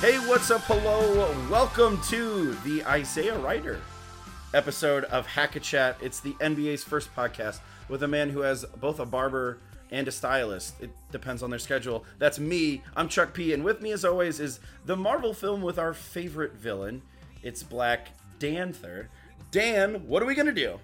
Hey, what's up? Hello. Welcome to the Isaiah Rider episode of Hack a Chat. It's the NBA's first podcast with a man who has both a barber and a stylist. It depends on their schedule. That's me. I'm Chuck P. And with me, as always, is the Marvel film with our favorite villain. It's Black Danther. Dan, what are we going to do?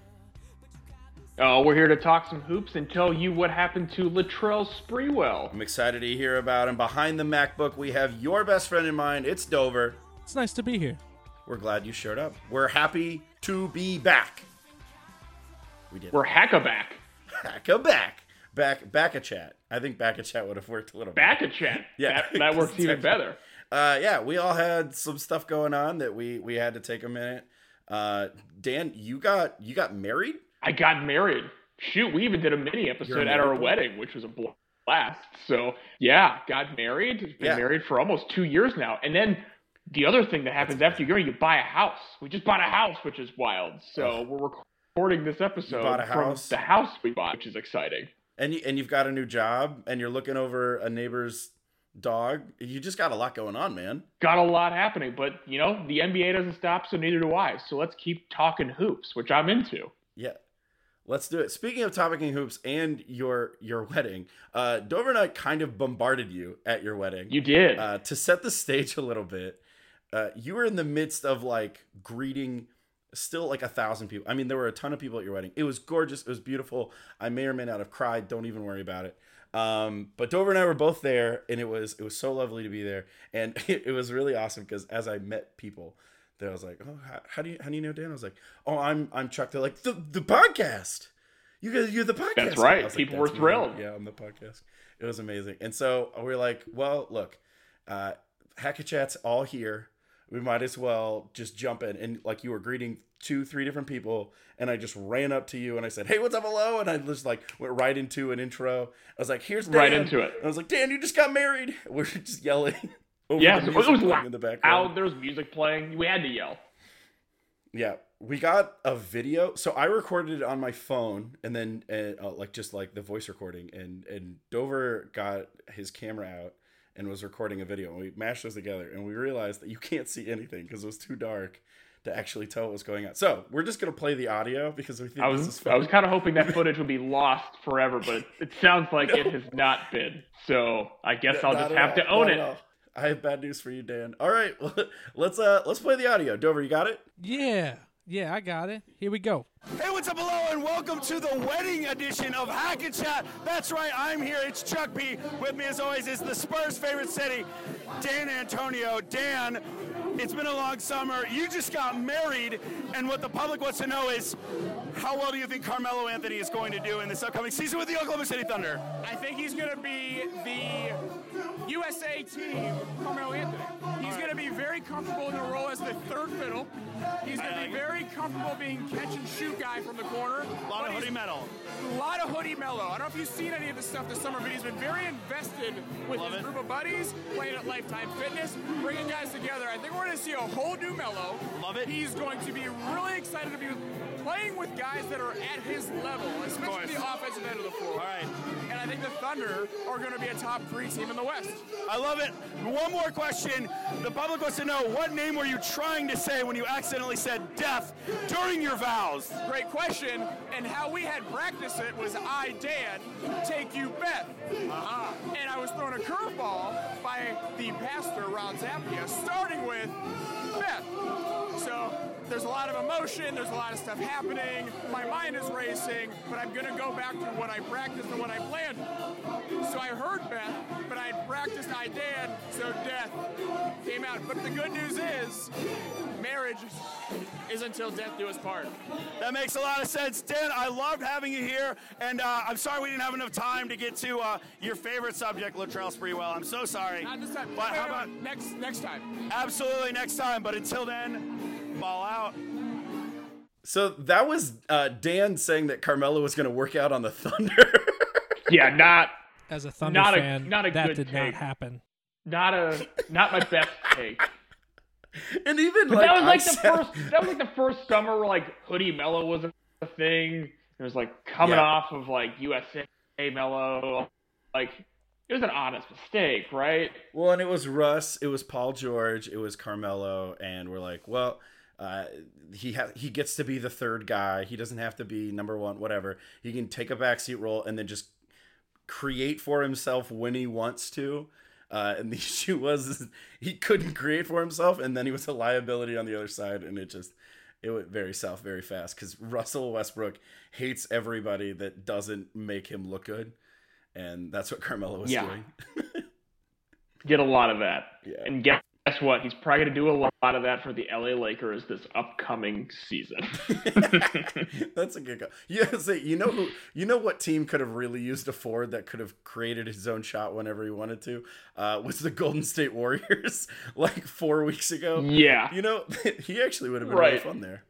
Oh, we're here to talk some hoops and tell you what happened to Latrell Sprewell. I'm excited to hear about him. Behind the MacBook, we have your best friend in mind. It's Dover. It's nice to be here. We're glad you showed up. We're happy to be back. We did. We're hackaback. Hacka back. Back back a chat. I think back a chat would have worked a little bit. back a chat. Yeah, that, that works even better. Uh, yeah, we all had some stuff going on that we we had to take a minute. Uh, Dan, you got you got married I got married. Shoot, we even did a mini episode at our wedding, which was a blast. So yeah, got married. Been yeah. married for almost two years now. And then the other thing that happens after you're married, you buy a house. We just bought a house, which is wild. So we're recording this episode from the house we bought, which is exciting. And you, and you've got a new job, and you're looking over a neighbor's dog. You just got a lot going on, man. Got a lot happening, but you know the NBA doesn't stop, so neither do I. So let's keep talking hoops, which I'm into. Let's do it. Speaking of topicking hoops and your your wedding, uh, Dover and I kind of bombarded you at your wedding. You did uh, to set the stage a little bit. Uh, you were in the midst of like greeting still like a thousand people. I mean, there were a ton of people at your wedding. It was gorgeous. It was beautiful. I may or may not have cried. Don't even worry about it. Um, but Dover and I were both there, and it was it was so lovely to be there, and it, it was really awesome because as I met people, I was like, oh, how, how, do you how do you know Dan? I was like, oh, I'm I'm Chuck. They're like the the podcast. You guys, you're the podcast. That's right. People were thrilled. Yeah, on the podcast. It was amazing. And so we are like, well, look, uh, Chat's all here. We might as well just jump in. And like you were greeting two, three different people, and I just ran up to you and I said, "Hey, what's up, hello?" And I just like went right into an intro. I was like, "Here's Dan. right into it." And I was like, "Dan, you just got married." We're just yelling. Over yeah, the it was loud. In the background. Out, there was music playing. We had to yell. Yeah, we got a video. So I recorded it on my phone, and then uh, like just like the voice recording, and and Dover got his camera out and was recording a video. And we mashed those together, and we realized that you can't see anything because it was too dark to actually tell what was going on. So we're just gonna play the audio because we think I was I was kind of hoping that footage would be lost forever, but it, it sounds like no. it has not been. So I guess I'll just have to own it. I have bad news for you, Dan. All right, let's uh let's play the audio. Dover, you got it? Yeah. Yeah, I got it. Here we go. Hey, what's up, hello, and welcome to the wedding edition of Hack and Chat. That's right, I'm here. It's Chuck B. With me, as always, is the Spurs' favorite city, Dan Antonio. Dan, it's been a long summer. You just got married, and what the public wants to know is how well do you think Carmelo Anthony is going to do in this upcoming season with the Oklahoma City Thunder? I think he's going to be the USA team, Carmelo Anthony. He's going to be very comfortable in the role as the third fiddle. He's going to be very comfortable being catch and shoot guy from the corner. A lot of hoodie metal. A lot of hoodie Melo. I don't know if you've seen any of this stuff this summer, but he's been very invested with Love his it. group of buddies, playing at Lifetime Fitness, bringing guys together. I think we're going to see a whole new Melo. Love it. He's going to be really excited to be playing with guys that are at his level, especially the offensive end of the floor. All right. And I think the Thunder are going to be a top three team in the West. I love it. One more question. The public wants to know what name were you trying to say when you accidentally said death during your vows? Great question. And how we had practiced it was I, Dan, take you, Beth. Uh-huh. And I was thrown a curveball by the pastor, Ron Zappia, starting with Beth. So there's a lot of emotion, there's a lot of stuff happening, my mind is racing, but I'm gonna go back to what I practiced and what I planned. So I heard Beth, but I had practiced I did, so death came out. But the good news is, marriage is until death do us part. That makes a lot of sense. Dan, I loved having you here, and uh, I'm sorry we didn't have enough time to get to uh, your favorite subject, Latrell Sprewell. I'm so sorry. Not this time. But how about next next time? Absolutely next time. But until then, ball out. So that was uh, Dan saying that Carmelo was going to work out on the Thunder. yeah, not as a Thunder not fan. A, not a good that did take. not happen. Not a not my best take. And even but like, that was like I the said... first that was like the first summer where like hoodie Melo was a thing. It was like coming yeah. off of like USA Melo, like it was an honest mistake, right? Well, and it was Russ, it was Paul George, it was Carmelo, and we're like, well, uh, he ha- he gets to be the third guy. He doesn't have to be number one, whatever. He can take a backseat role and then just create for himself when he wants to. Uh, and the issue was he couldn't create for himself, and then he was a liability on the other side, and it just it went very south very fast because Russell Westbrook hates everybody that doesn't make him look good and that's what Carmelo was yeah. doing. Get a lot of that, yeah. and guess what? He's probably going to do a lot of that for the LA Lakers this upcoming season. that's a good. Go. Yeah, say you know who you know what team could have really used a forward that could have created his own shot whenever he wanted to uh, was the Golden State Warriors like four weeks ago. Yeah, you know he actually would have been right. really fun there.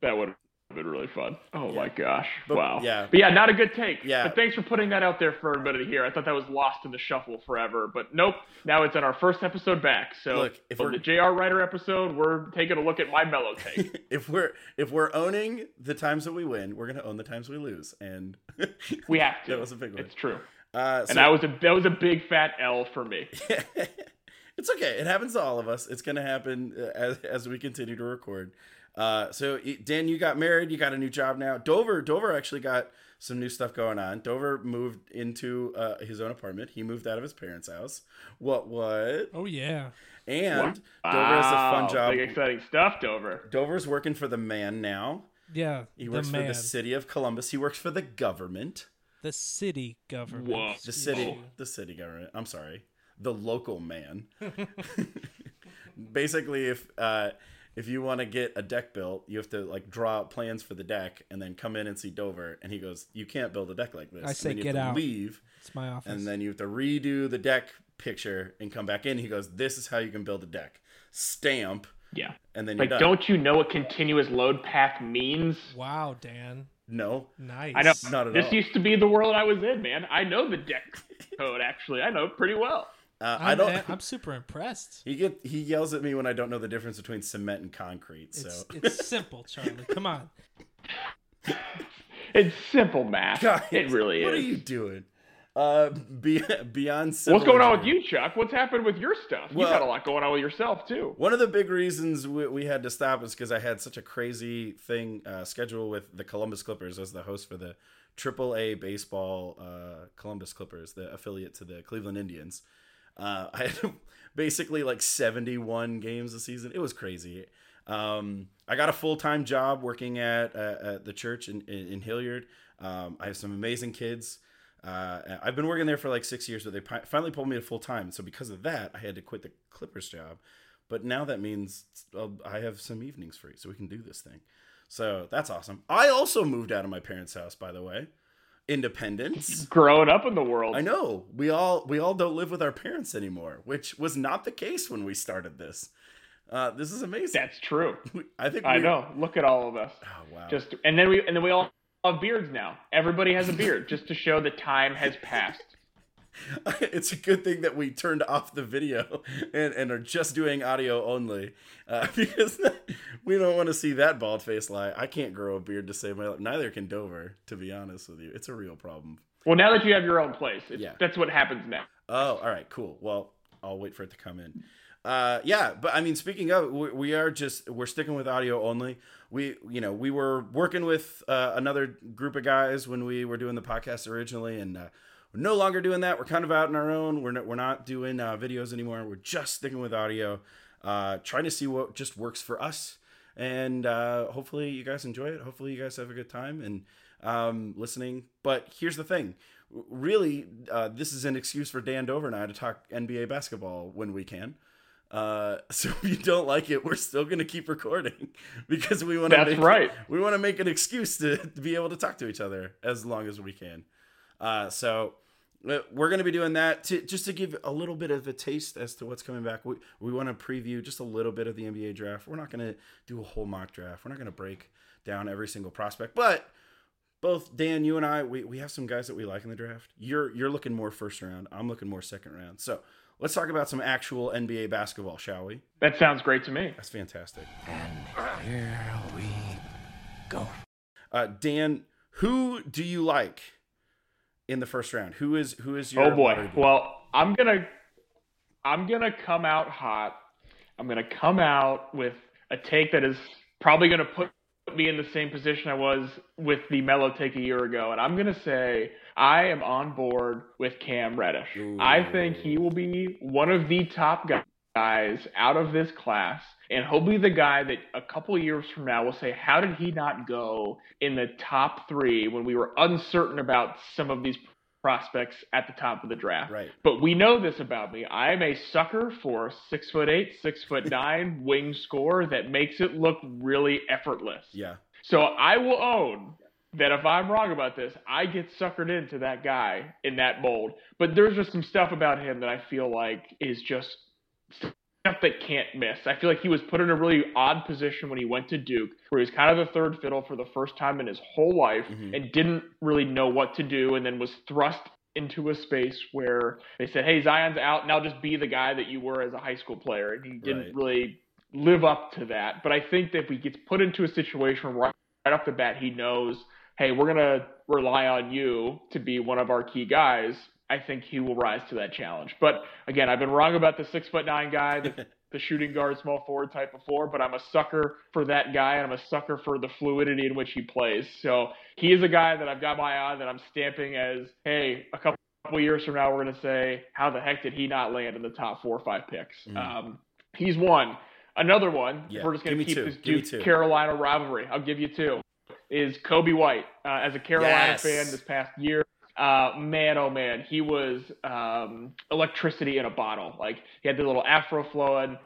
that would been really fun. Oh yeah. my gosh! But, wow. Yeah. But yeah, not a good take. Yeah. But thanks for putting that out there for everybody to hear. I thought that was lost in the shuffle forever, but nope. Now it's in our first episode back. So Look, if we're the J.R. Rider episode, we're taking a look at my Melo take. if we're if we're owning the times that we win, we're gonna own the times we lose, and we have to. that was a big one. It's true. Uh, so, and that was a that was a big fat L for me. it's okay. It happens to all of us. It's gonna happen uh, as as we continue to record. Uh, so Dan, you got married. You got a new job now. Dover, Dover actually got some new stuff going on. Dover moved into uh, his own apartment. He moved out of his parents' house. What? What? Oh yeah. And wow. Dover has a fun job. Big exciting stuff, Dover. Dover's working for the man now. Yeah. He works the for the city of Columbus. He works for the government. The city government. Whoa. The city. Whoa. The city government. I'm sorry. The local man. Basically, if uh, if you want to get a deck built, you have to like draw out plans for the deck and then come in and see Dover. And he goes, "You can't build a deck like this." I say, "Get out." Leave. It's my office. And then you have to redo the deck picture and come back in. He goes, "This is how you can build a deck." Stamp. Yeah. And then like, done. don't you know what continuous load path means? Wow, Dan. No. Nice. I know. Not at this all. used to be the world I was in, man. I know the deck code. Actually, I know it pretty well. Uh, I don't. I'm super impressed. He get he yells at me when I don't know the difference between cement and concrete. So it's, it's simple, Charlie. Come on. It's simple math. Guys, it really what is. What are you doing? Uh, be, beyond what's going on with you, Chuck? What's happened with your stuff? Well, you got a lot going on with yourself too. One of the big reasons we, we had to stop is because I had such a crazy thing uh, scheduled with the Columbus Clippers as the host for the AAA baseball uh, Columbus Clippers, the affiliate to the Cleveland Indians. Uh, I had basically like 71 games a season. It was crazy. Um, I got a full time job working at, uh, at the church in, in, in Hilliard. Um, I have some amazing kids. Uh, I've been working there for like six years, but they pi- finally pulled me to full time. So because of that, I had to quit the Clippers job. But now that means uh, I have some evenings free, so we can do this thing. So that's awesome. I also moved out of my parents' house, by the way independence. Growing up in the world. I know. We all we all don't live with our parents anymore which was not the case when we started this. Uh, this is amazing. That's true. I think i know. Look at all of us. Oh wow. Just and then we and then we all have beards now. Everybody has a beard just to show that time has passed it's a good thing that we turned off the video and, and are just doing audio only uh, because we don't want to see that bald face lie. I can't grow a beard to save my life. Neither can Dover, to be honest with you. It's a real problem. Well, now that you have your own place, yeah. that's what happens now. Oh, all right, cool. Well, I'll wait for it to come in. Uh, yeah, but I mean, speaking of, we, we, are just we're sticking with audio only. We, you know, we were working with uh, another group of guys when we were doing the podcast originally, and uh, we're no longer doing that. We're kind of out on our own. We're not, we're not doing uh, videos anymore. We're just sticking with audio, uh, trying to see what just works for us. And uh, hopefully you guys enjoy it. Hopefully you guys have a good time and um, listening. But here's the thing really, uh, this is an excuse for Dan Dover and I to talk NBA basketball when we can. Uh, so if you don't like it, we're still going to keep recording because we want to. That's make, right. We want to make an excuse to, to, be able to talk to each other as long as we can. Uh, so we're going to be doing that to, just to give a little bit of a taste as to what's coming back. We, we want to preview just a little bit of the NBA draft. We're not going to do a whole mock draft. We're not going to break down every single prospect, but both Dan, you and I, we, we have some guys that we like in the draft. You're you're looking more first round. I'm looking more second round. So let's talk about some actual NBA basketball, shall we? That sounds great to me. That's fantastic. And here we go. Uh, Dan, who do you like in the first round? Who is who is your Oh boy. Well, I'm gonna I'm gonna come out hot. I'm gonna come out with a take that is probably gonna put me in the same position I was with the Melo take a year ago, and I'm gonna say I am on board with Cam Reddish. I think he will be one of the top guys out of this class, and he'll be the guy that a couple years from now will say, "How did he not go in the top three when we were uncertain about some of these prospects at the top of the draft?" Right. But we know this about me. I am a sucker for six foot eight, six foot nine wing score that makes it look really effortless. Yeah. So I will own that if I'm wrong about this, I get suckered into that guy in that mold. But there's just some stuff about him that I feel like is just stuff that can't miss. I feel like he was put in a really odd position when he went to Duke, where he was kind of the third fiddle for the first time in his whole life Mhm. and didn't really know what to do, and then was thrust into a space where they said, "Hey, Zion's out. Now just be the guy that you were as a high school player," and he didn't Right. really live up to that. But I think that if he gets put into a situation where right off the bat he knows, "Hey, we're gonna rely on you to be one of our key guys," I think he will rise to that challenge. But again, I've been wrong about the six foot nine guy, the, the shooting guard, small forward type before, but I'm a sucker for that guy, and I'm a sucker for the fluidity in which he plays. So he is a guy that I've got my eye on that I'm stamping as, hey, a couple couple years from now, we're going to say, how the heck did he not land in the top four or five picks? Mm. Um, he's one. Another one, Yeah, we're just going to keep two. this Duke. Carolina rivalry. I'll give you two. Is Coby White. Uh, as a Carolina Yes. fan this past year, uh, man, oh man, he was um, electricity in a bottle. Like he had the little afro flowing.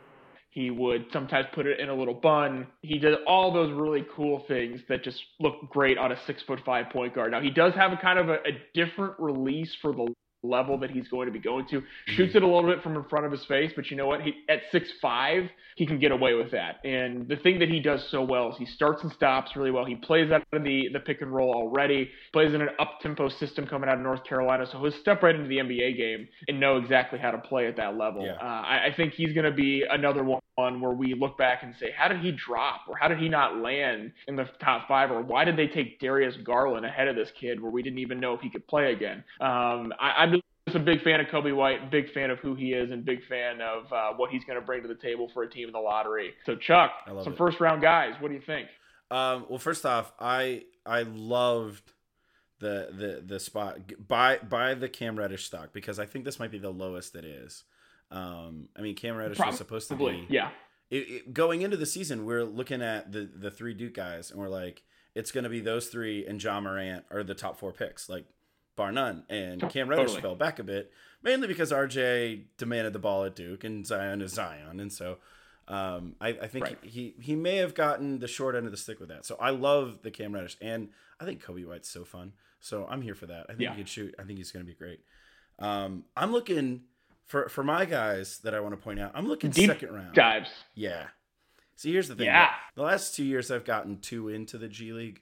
He would sometimes put it in a little bun. He did all those really cool things that just look great on a six foot five point guard. Now he does have a kind of a, a different release for the level that he's going to be going to. Shoots it a little bit from in front of his face, but you know what? He at six five, he can get away with that. And the thing that he does so well is he starts and stops really well. He plays out of the the pick and roll already. Plays in an up tempo system coming out of North Carolina, so he'll step right into the NBA game and know exactly how to play at that level. Yeah. Uh, I, I think he's going to be another one where we look back and say, how did he drop, or how did he not land in the top five, or why did they take Darius Garland ahead of this kid where we didn't even know if he could play again? Um, I, I'm just a big fan of Coby White, big fan of who he is, and big fan of uh, what he's going to bring to the table for a team in the lottery. So, Chuck, some it. first round guys. What do you think? Um, well, first off, I I loved the the the spot buy buy the Cam Reddish stock because I think this might be the lowest it is. Um, I mean, Cam Reddish was supposed to be yeah. it, it, going into the season. We're looking at the the three Duke guys, and we're like, it's going to be those three and Ja Morant are the top four picks, like bar none. And Cam Reddish Totally. fell back a bit, mainly because RJ demanded the ball at Duke, and Zion is Zion, and so. Um, I, I think Right. he, he may have gotten the short end of the stick with that. So I love the Cam Reddish, and I think Coby White's so fun. So I'm here for that. I think Yeah. he could shoot. I think he's going to be great. Um, I'm looking for for my guys that I want to point out. I'm looking Deep second round. Dives. Yeah. See, here's the thing. Yeah. The last two years, I've gotten two into the G League,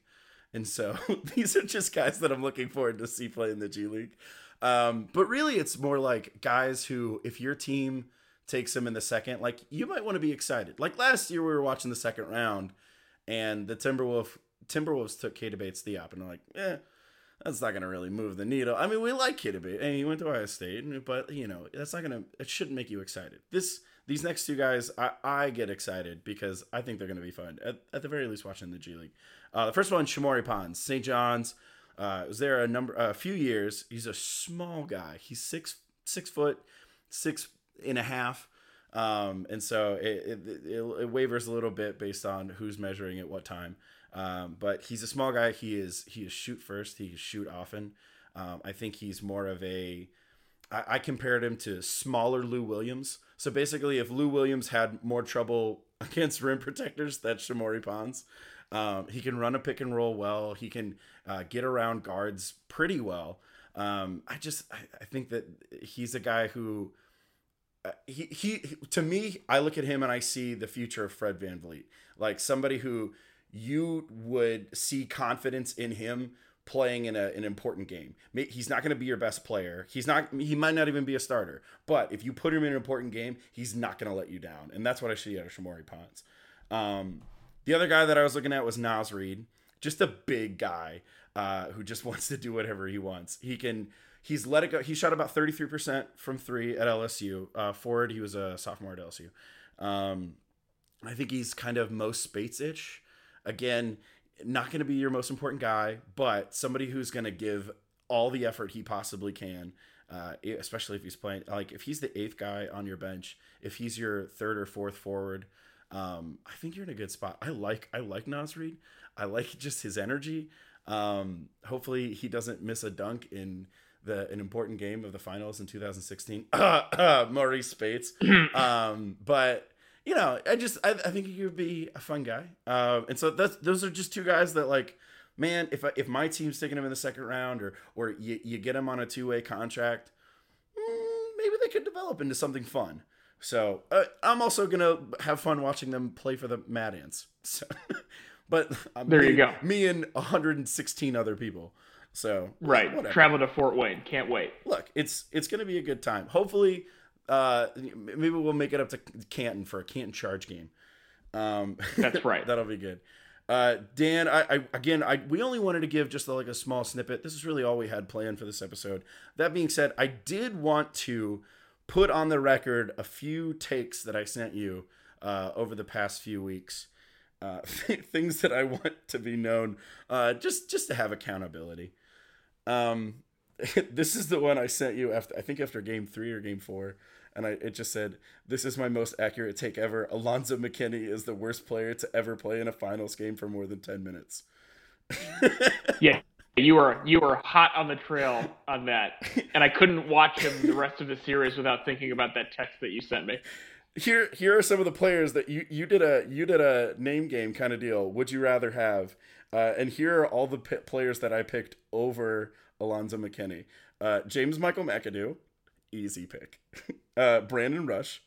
and so these are just guys that I'm looking forward to see play in the G League. Um, but really, it's more like guys who, if your team takes them in the second, like you might want to be excited. Like last year, we were watching the second round, and the Timberwolf Timberwolves took Keita Bates Diop, and I'm like, eh, that's not gonna really move the needle. I mean, we like Keita Bates, and he went to Ohio State, but you know, that's not gonna. It shouldn't make you excited. This these next two guys, I, I get excited because I think they're gonna be fun. At, at the very least, watching the G League. Uh, the first one, Shamorie Ponds, St. John's. Uh, was there a number a few years. He's a small guy. He's six six foot six and a half. Um, and so it, it, it, it wavers a little bit based on who's measuring at what time. Um, but he's a small guy. He is he is shoot first. He can shoot often. Um, I think he's more of a. I, I compared him to smaller Lou Williams. So basically, if Lou Williams had more trouble against rim protectors, that's Shamorie Ponds. Um, he can run a pick and roll well. He can uh, get around guards pretty well. Um, I just I, I think that he's a guy who uh, he, he to me I look at him and I see the future of Fred VanVleet, like somebody who you would see confidence in him playing in a, an important game. He's not going to be your best player. He's not. He might not even be a starter. But if you put him in an important game, he's not going to let you down. And that's what I see out of Shamorie Ponds. Um, the other guy that I was looking at was Naz Reid. just a big guy uh, who just wants to do whatever he wants. He can. He's let it go. He shot about 33% from three at LSU. Uh, forward, he was a sophomore at LSU. Um, I think he's kind of most Speights ish. Again, not going to be your most important guy, but somebody who's going to give all the effort he possibly can. Uh, especially if he's playing like if he's the eighth guy on your bench, if he's your third or fourth forward, um, I think you're in a good spot. I like I like Naz Reid. I like just his energy. Um, hopefully he doesn't miss a dunk in the an important game of the finals in 2016. Marreese Speights. um, but you know, I just I, I think he could be a fun guy. Uh, and so that's those are just two guys that like man, if I, if my team's taking him in the second round, or or you, you get him on a two way contract, mm, maybe they could develop into something fun. So uh, I'm also gonna have fun watching them play for the Mad Ants. So, but uh, there me, you go. Me and 116 other people. So right, whatever. travel to Fort Wayne. Can't wait. Look, it's it's gonna be a good time. Hopefully, uh, maybe we'll make it up to Canton for a Canton charge game. Um, That's right. that'll be good. Uh, Dan, I, I again, I we only wanted to give just like a small snippet. This is really all we had planned for this episode. That being said, I did want to put on the record a few takes that I sent you uh, over the past few weeks. Uh, things that I want to be known, uh, just just to have accountability. Um, this is the one I sent you after I think after game three or game four and I it just said, "This is my most accurate take ever. Alfonzo McKinnie is the worst player to ever play in a finals game for more than ten minutes." yeah, you were you were hot on the trail on that, and I couldn't watch him the rest of the series without thinking about that text that you sent me. Here, here are some of the players that you you did a you did a name game kind of deal. Would you rather have? Uh, and here are all the players that I picked over Alfonzo McKinnie. Uh, James Michael McAdoo, easy pick. Uh, Brandon Rush,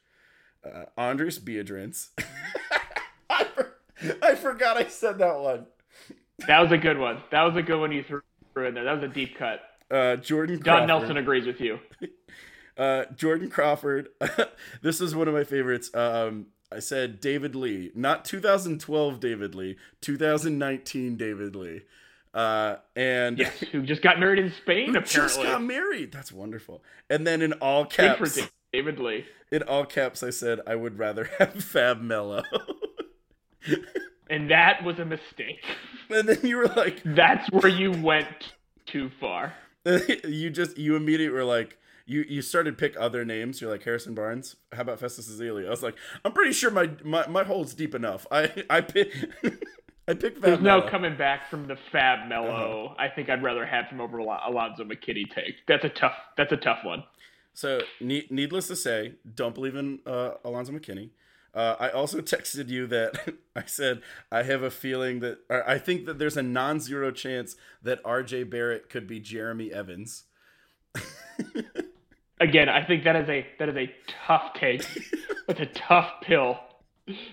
uh, Andris Biedrins. I, for- I forgot I said that one. That was a good one. That was a good one you threw in there. That was a deep cut. Uh, Jordan. Don Nelson agrees with you. Uh, Jordan Crawford. this is one of my favorites. Um, I said David Lee, not 2012 David Lee, 2019 David Lee. Uh, and yes, who just got married in Spain? apparently, just got married. That's wonderful. And then in all caps, David Lee. In all caps, I said I would rather have Fab Melo. and that was a mistake. And then you were like, "That's where you went too far." you just you immediately were like, you you started pick other names. You're like Harrison Barnes. How about Festus Ezeli? I was like, I'm pretty sure my my, my hole's deep enough. I I pick. I picked Fab There's Melo. no coming back from the Fab Melo. Uh-huh. I think I'd rather have him over Alfonzo McKinnie take. That's a tough. That's a tough one. So, needless to say, don't believe in uh, Alfonzo McKinnie. Uh, I also texted you that I said I have a feeling that I think that there's a non-zero chance that RJ Barrett could be Jeremy Evans. Again, I think that is a that is a tough take. That's a tough pill.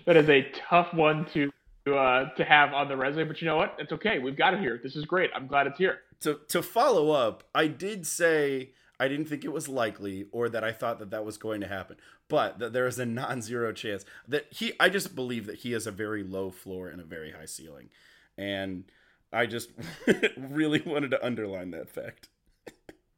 That is a tough one to uh, to have on the resume. But you know what? It's okay. We've got it here. This is great. I'm glad it's here. To to follow up, I did say I didn't think it was likely or that I thought that that was going to happen, but that there is a non-zero chance that he. I just believe that he has a very low floor and a very high ceiling, and I just really wanted to underline that fact.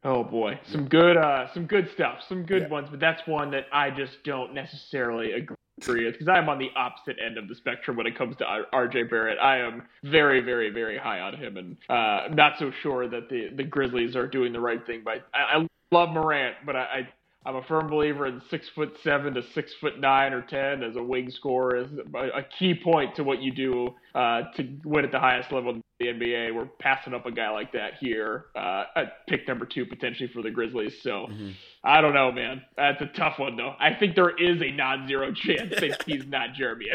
Oh boy, some good, uh, some good stuff, some good yeah. ones, but that's one that I just don't necessarily agree with because I'm on the opposite end of the spectrum when it comes to RJ Barrett. I am very, very, very high on him, and uh, not so sure that the the Grizzlies are doing the right thing. But I, I love Morant, but I, I I'm a firm believer in six foot seven to six foot nine or ten as a wing scorer is a, key point to what you do uh, to win at the highest level in the NBA. We're passing up a guy like that here uh, at pick number two potentially for the Grizzlies. So mm-hmm. I don't know, man. That's a tough one though. I think there is a non-zero chance that he's not Jeremy.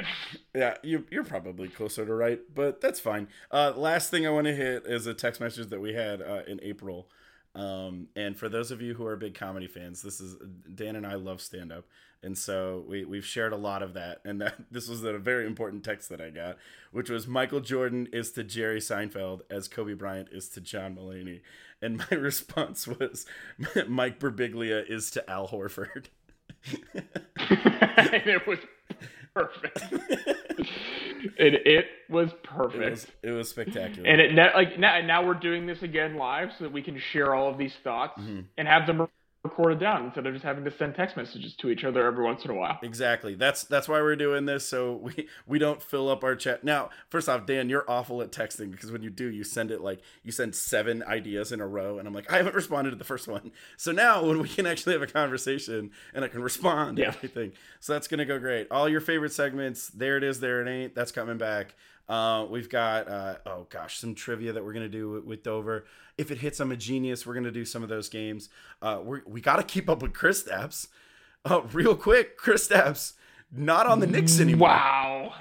yeah, you, you're probably closer to right, but that's fine. Uh, last thing I want to hit is a text message that we had uh, in April. Um, and for those of you who are big comedy fans, this is Dan and I love stand up. And so we, we've shared a lot of that. And that this was a very important text that I got, which was Michael Jordan is to Jerry Seinfeld as Kobe Bryant is to John Mulaney. And my response was Mike Birbiglia is to Al Horford. And it was perfect. It it was perfect. It was, it was spectacular. and it ne- like now, now we're doing this again live so that we can share all of these thoughts Mm-hmm. and have them recorded down instead of just having to send text messages to each other every once in a while. Exactly. That's that's why we're doing this so we we don't fill up our chat. Now, first off, Dan, you're awful at texting because when you do, you send it like you send seven ideas in a row and I'm like, I haven't responded to the first one. So now when we can actually have a conversation and I can respond to Yeah. everything. So that's going to go great. All your favorite segments, there it is, there it ain't. That's coming back. Uh, we've got uh, oh gosh, some trivia that we're gonna do with, with Dover. If it hits, I'm a genius. We're gonna do some of those games. Uh, we we got to keep up with Kristaps. Oh, real quick, Kristaps not on the Knicks anymore. Wow.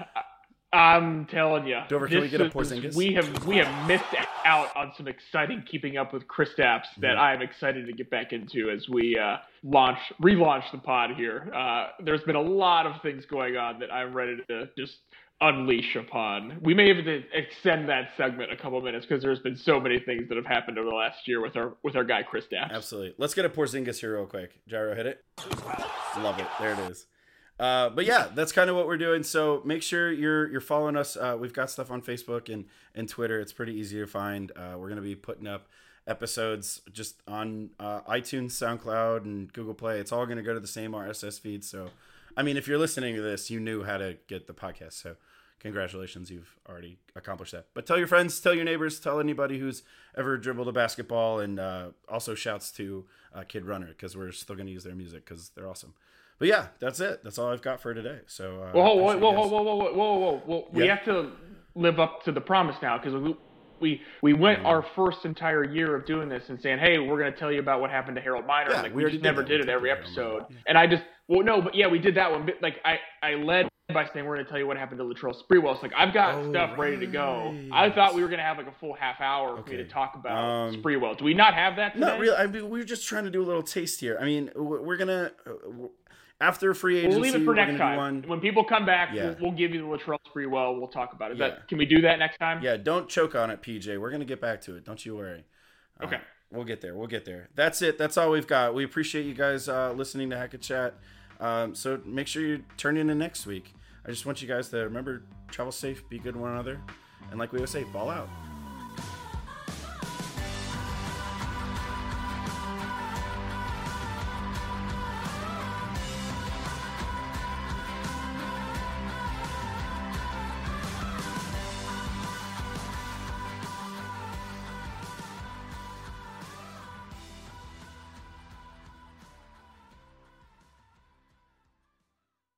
I'm telling you, Dover, can we get a Porzingis? We have we have missed out on some exciting keeping up with Kristaps that I'm excited to get back into as we uh, launch relaunch the pod here. Uh, there's been a lot of things going on that I'm ready to just unleash upon. We may have to extend that segment a couple minutes because there's been so many things that have happened over the last year with our with our guy Kristaps. Absolutely. Let's get a Porzingis here real quick. Gyro, hit it. Love it. There it is. Uh, but yeah, that's kind of what we're doing. So make sure you're you're following us. Uh, we've got stuff on Facebook and and Twitter. It's pretty easy to find. Uh, we're gonna be putting up episodes just on uh, iTunes, SoundCloud, and Google Play. It's all gonna go to the same RSS feed. So, I mean, if you're listening to this, you knew how to get the podcast. So, congratulations, you've already accomplished that. But tell your friends, tell your neighbors, tell anybody who's ever dribbled a basketball, and uh, also shouts to uh, Kid Runner because we're still gonna use their music because they're awesome. But yeah, that's it. That's all I've got for today. So uh, Whoa, whoa, whoa, whoa, whoa, whoa, whoa, whoa, whoa, whoa! We Yeah. have to live up to the promise now because we we we went our first entire year of doing this and saying, hey, we're going to tell you about what happened to Harold Miner. Yeah, like we we, just did never. We did it every episode. And I just well, no, but yeah, we did that one. But like I I led by saying we're going to tell you what happened to Latrell Sprewell. It's like I've got Oh, stuff ready to go. I thought we were going to have like a full half hour for me to talk about Um, Sprewell. Do we not have that today? Not really. I mean, we're just trying to do a little taste here. I mean, we're gonna uh, after free agency. We'll leave it for next time. When people come back, Yeah. we'll, we'll give you the Latrell Sprewell. We'll talk about it. Yeah. that, can we do that next time? Yeah, don't choke on it, PJ. We're gonna get back to it. Don't you worry. Uh, Okay. we'll get there. We'll get there. That's it. That's all we've got. We appreciate you guys uh, listening to Hack a Chat. Um, so make sure you turn in next week. I just want you guys to remember travel safe, be good to one another, and like we always say, ball out.